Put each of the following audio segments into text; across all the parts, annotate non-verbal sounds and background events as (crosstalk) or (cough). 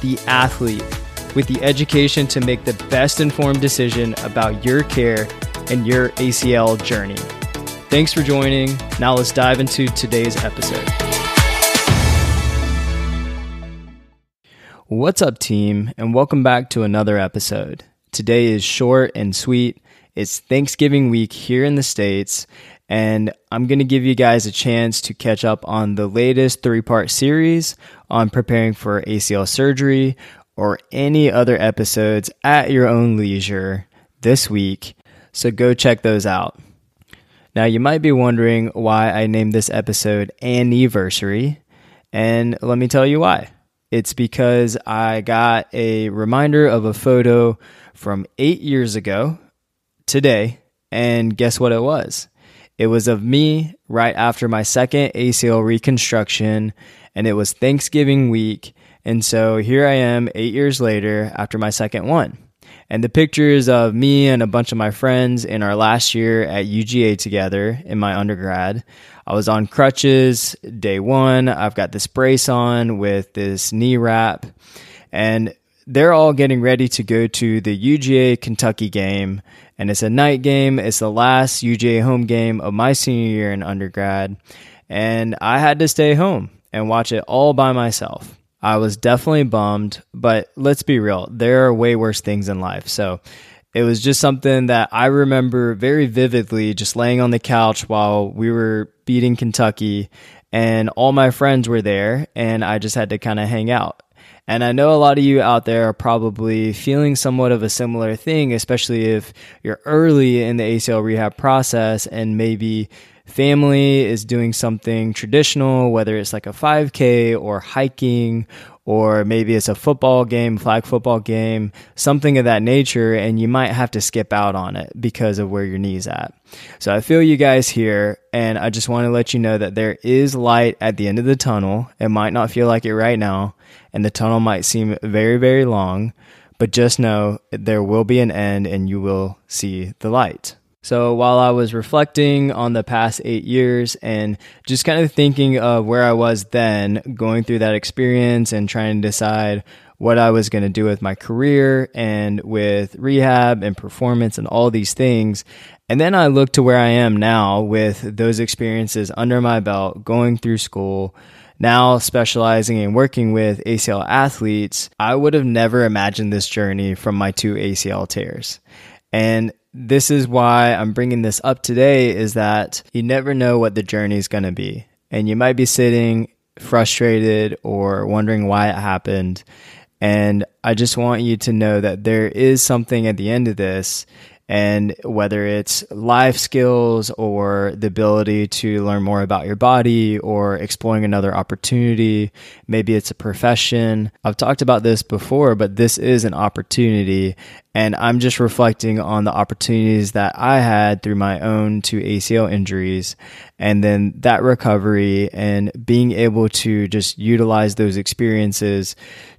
the athlete with the education to make the best informed decision about your care and your ACL journey. Thanks for joining. Now let's dive into today's episode. What's up, team, and welcome back to another episode. Today is short and sweet. It's Thanksgiving week here in the States, and I'm going to give you guys a chance to catch up on the latest three part series on preparing for ACL surgery or any other episodes at your own leisure this week. So go check those out. Now, you might be wondering why I named this episode AnnKNEEversary, and let me tell you why. It's because I got a reminder of a photo from eight years ago today, and guess what it was? It was of me right after my second ACL reconstruction, and it was Thanksgiving week. And so here I am eight years later after my second one. And the pictures of me and a bunch of my friends in our last year at UGA together in my undergrad. I was on crutches day one. I've got this brace on with this knee wrap. And they're all getting ready to go to the UGA Kentucky game and it's a night game. It's the last UGA home game of my senior year in undergrad, and I had to stay home and watch it all by myself. I was definitely bummed, but let's be real, there are way worse things in life. So it was just something that I remember very vividly just laying on the couch while we were beating Kentucky and all my friends were there and I just had to kind of hang out. And I know a lot of you out there are probably feeling somewhat of a similar thing, especially if you're early in the ACL rehab process and maybe family is doing something traditional, whether it's like a 5K or hiking or maybe it's a football game, flag football game, something of that nature, and you might have to skip out on it because of where your knee's at. So I feel you guys here, and I just want to let you know that there is light at the end of the tunnel. It might not feel like it right now, and the tunnel might seem very, very long, but just know there will be an end and you will see the light. So while I was reflecting on the past eight years and just kind of thinking of where I was then, going through that experience and trying to decide what I was going to do with my career and with rehab and performance and all these things. And then I look to where I am now with those experiences under my belt, going through school, now specializing in working with ACL athletes. I would have never imagined this journey from my two ACL tears. And this is why I'm bringing this up today is that you never know what the journey is going to be. And you might be sitting frustrated or wondering why it happened. And I just want you to know that there is something at the end of this and whether it's life skills or the ability to learn more about your body or exploring another opportunity, maybe it's a profession. I've talked about this before, but this is an opportunity. And I'm just reflecting on the opportunities that I had through my own two ACL injuries and then that recovery and being able to just utilize those experiences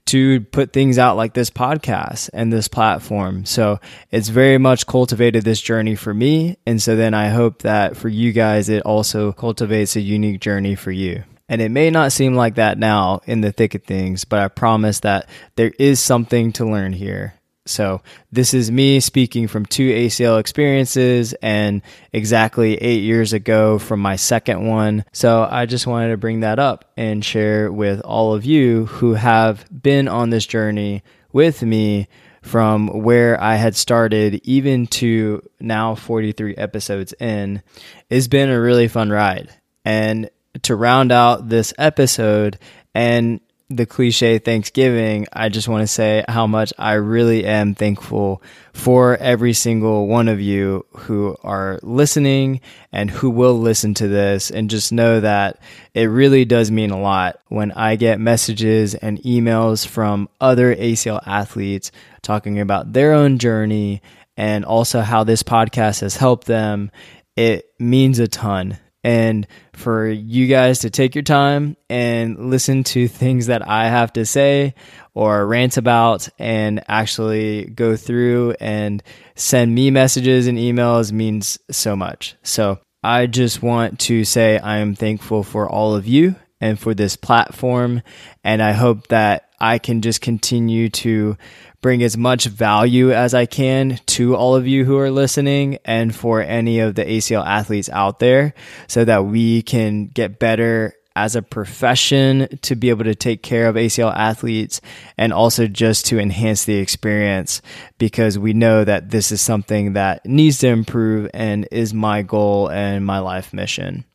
to put things out like this podcast and this platform. So it's very much cultivated this journey for me. And so then I hope that for you guys, it also cultivates a unique journey for you. And it may not seem like that now in the thick of things, but I promise that there is something to learn here. So this is me speaking from two ACL experiences and exactly eight years ago from my second one. So I just wanted to bring that up and share with all of you who have been on this journey with me from where I had started even to now 43 episodes in. It's been a really fun ride. And to round out this episode and the cliche Thanksgiving, I just want to say how much I really am thankful for every single one of you who are listening and who will listen to this. And just know that it really does mean a lot when I get messages and emails from other ACL athletes talking about their own journey and also how this podcast has helped them. It means a ton and for you guys to take your time and listen to things that I have to say or rant about and actually go through and send me messages and emails means so much. So I just want to say I am thankful for all of you and for this platform. And I hope that I can just continue to bring as much value as I can to all of you who are listening and for any of the ACL athletes out there so that we can get better as a profession to be able to take care of ACL athletes and also just to enhance the experience because we know that this is something that needs to improve and is my goal and my life mission.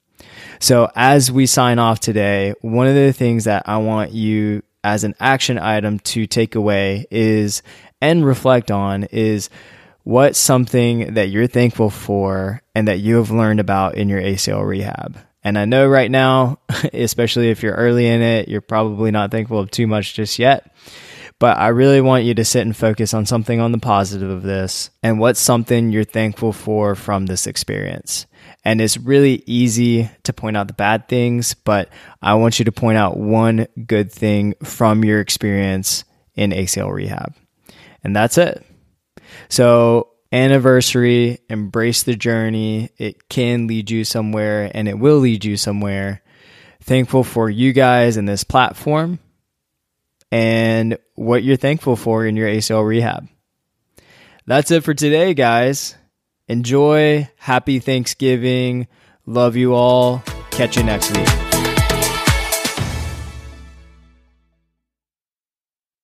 So as we sign off today, one of the things that I want you as an action item to take away is and reflect on is what's something that you're thankful for and that you have learned about in your ACL rehab. And I know right now, (laughs) especially if you're early in it, you're probably not thankful of too much just yet. But I really want you to sit and focus on something on the positive of this and what's something you're thankful for from this experience. And it's really easy to point out the bad things, but I want you to point out one good thing from your experience in ACL rehab. And that's it. So, AnnKNEEversary, embrace the journey. It can lead you somewhere and it will lead you somewhere. Thankful for you guys and this platform and what you're thankful for in your ACL rehab. That's it for today, guys. Enjoy. Happy Thanksgiving. Love you all. Catch you next week.